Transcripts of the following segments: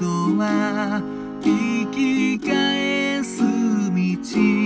度は生き返す道。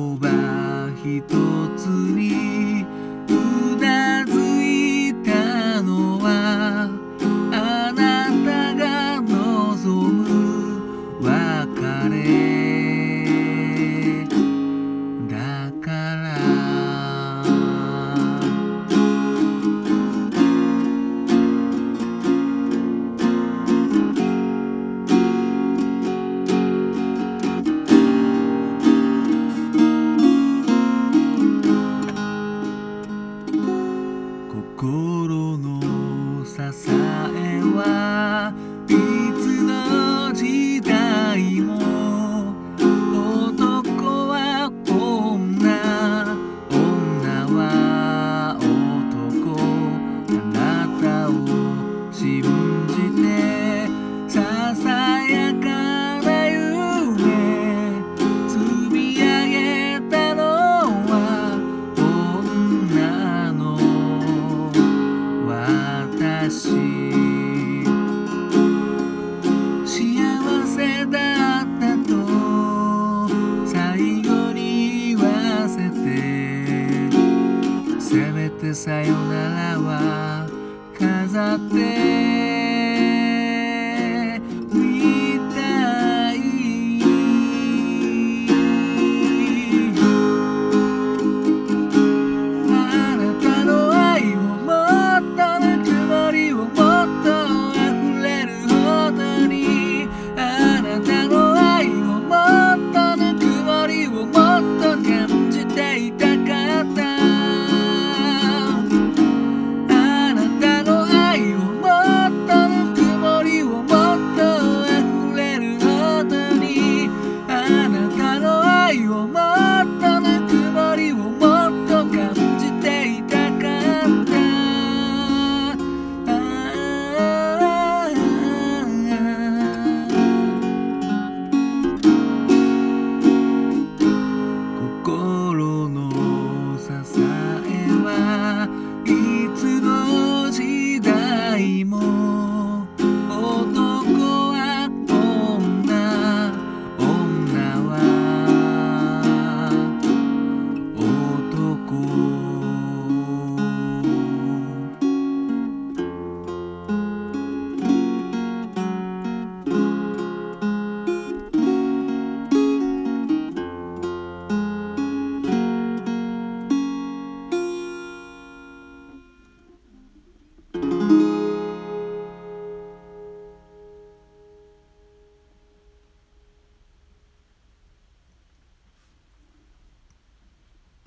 言葉一つにさよならは飾って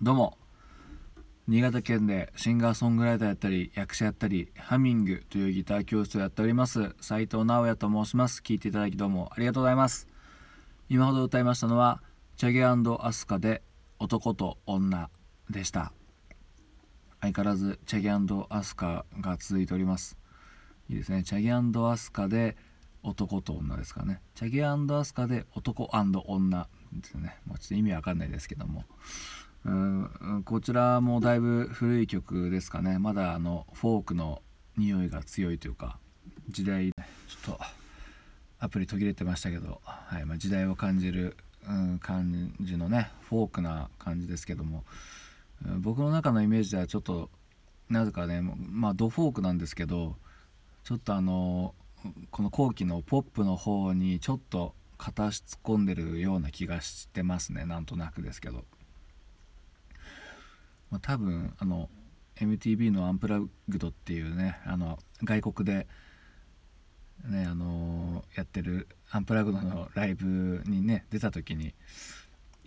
どうも。新潟県でシンガーソングライターやったり役者やったりハミングというギター教室をやっております斉藤直也と申します。聞いていただきどうもありがとうございます。今ほど歌いましたのはチャゲアスカで男と女でした。相変わらずチャゲアスカが続いております。いいですね。チャゲアスカで男と女ですかね。チャゲアスカで男女ですね。もうちょっと意味わかんないですけども。うんこちらもだいぶ古い曲ですかね。まだあのフォークの匂いが強いというか時代ちょっとアプリ途切れてましたけど、はいまあ、時代を感じるうん、感じのねフォークな感じですけども僕の中のイメージではちょっとなぜかねまあドフォークなんですけどちょっとあのこの後期のポップの方にちょっと片足突っ込んでるような気がしてますね。なんとなくですけど、まあ、多分あの MTV の「アンプラグド」っていうねあの外国でねあの、やってるアンプラグドのライブにね出た時に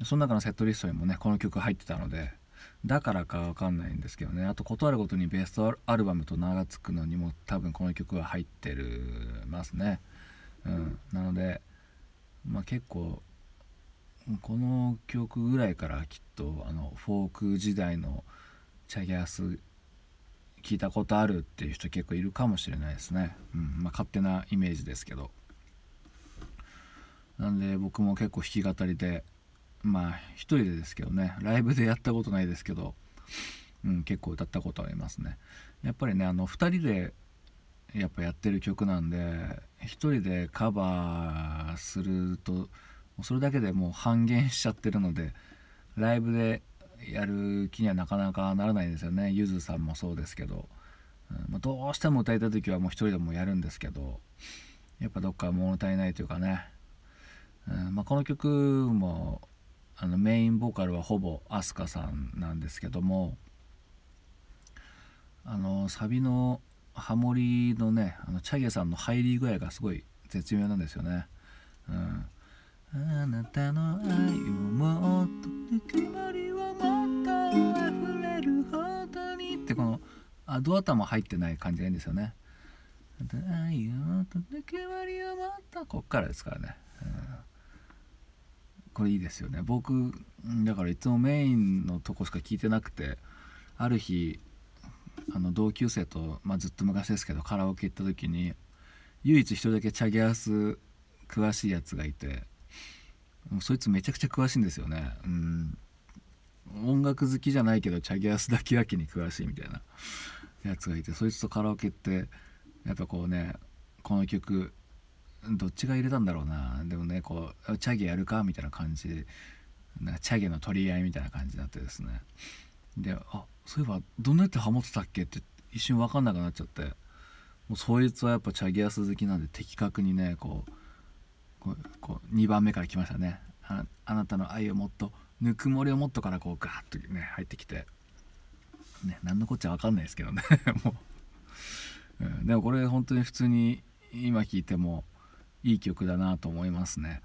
その中のセットリストにもねこの曲入ってたのでだからかわかんないんですけどねあと断るごとにベストアルバムと名が付くのにも多分この曲は入ってるますね、うん、なのでまあ結構この曲ぐらいからきっとあのフォーク時代のチャギアス聞いたことあるっていう人結構いるかもしれないですね、うん。まあ、勝手なイメージですけど。なんで僕も結構弾き語りでまあ一人でですけどね。ライブでやったことないですけど、うん、結構歌ったことありますね。やっぱりねあの2人でやっぱやってる曲なんで1人でカバーするとそれだけでもう半減しちゃってるのでライブでやる気にはなかなかならないんですよね。ゆずさんもそうですけど、うんまあ、どうしても歌いたい時はもう一人でもやるんですけどやっぱどっか物足りないというかね、うんまあ、この曲もあのメインボーカルはほぼ飛鳥さんなんですけどもあのサビのハモリのねあのチャゲさんの入り具合がすごい絶妙なんですよね。うん。あなたの愛をもっとぬくもりをもっと溢れるほどにってこのあドアタも入ってない感じがいいんですよね。愛をもっとぬくもりをもっとこっからですからね。うんこれいいですよね僕だからいつもメインのとこしか聞いてなくてある日あの同級生と、まあ、ずっと昔ですけどカラオケ行った時に唯一一人だけチャゲアス詳しいやつがいてもうそいつめちゃくちゃ詳しいんですよね。うん。音楽好きじゃないけどチャゲアスだけやけに詳しいみたいな。やつがいてそいつとカラオケってやっぱこうねこの曲どっちが入れたんだろうな。でもねこうチャゲやるかみたいな感じ。でなんかチャゲの取り合いみたいな感じになってですね。であそういえばどんなやってハモってたっけって一瞬分かんなくなっちゃって。もうそいつはやっぱチャゲアス好きなんで的確にねこうこう2番目から来ましたね。ああなたの愛をもっとぬくもりをもっとからこうガーッとね入ってきて。ね何のこっちゃ分かんないですけどね。もう、うん、でもこれ本当に普通に今聴いてもいい曲だなと思いますね。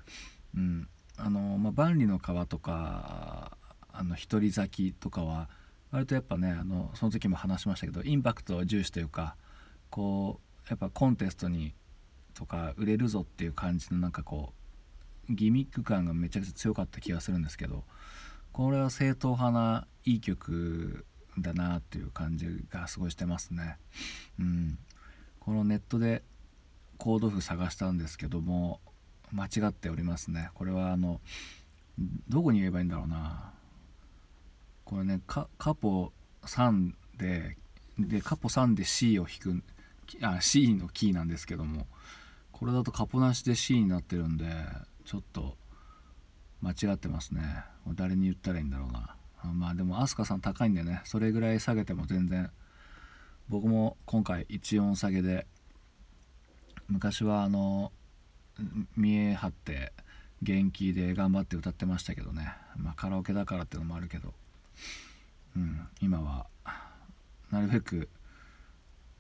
うんあのまあ万里の川とかあの一人咲きとかは割とやっぱねあのその時も話しましたけどインパクトを重視というかこうやっぱコンテストにとか売れるぞっていう感じのなんかこうギミック感がめちゃくちゃ強かった気がするんですけどこれは正統派ないい曲だなっていう感じがすごいしてますね。うん、このネットでコード譜探したんですけども間違っておりますね。これはあのどこに言えばいいんだろうな。これねカポ3ででカポ3で C を弾くあ C のキーなんですけどもこれだとカポなしで C になってるんでちょっと間違ってますね。誰に言ったらいいんだろうな。まあでも飛鳥さん高いんでね。それぐらい下げても全然。僕も今回1音下げで昔はあの見え張って元気で頑張って歌ってましたけどね。まあカラオケだからっていうのもあるけど。うん今はなるべく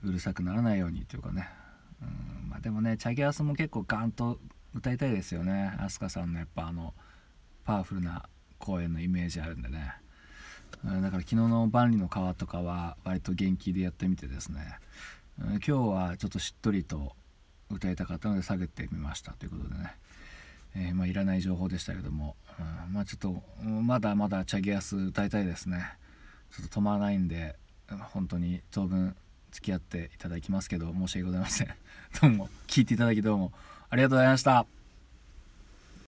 うるさくならないようにというかね。まあ、でもねチャゲアスも結構ガンと歌いたいですよね。飛鳥さんのやっぱあのパワフルな声のイメージあるんでね。だから昨日の万里の川とかは割と元気でやってみてですね。今日はちょっとしっとりと歌いたかったので下げてみましたということでね、えー、まあ、いらない情報でしたけども、うん、まあちょっとまだまだチャゲアス歌いたいですね。ちょっと止まらないんで本当に当分付き合っていただきますけど申し訳ございません。どうも聞いていただきどうもありがとうございました。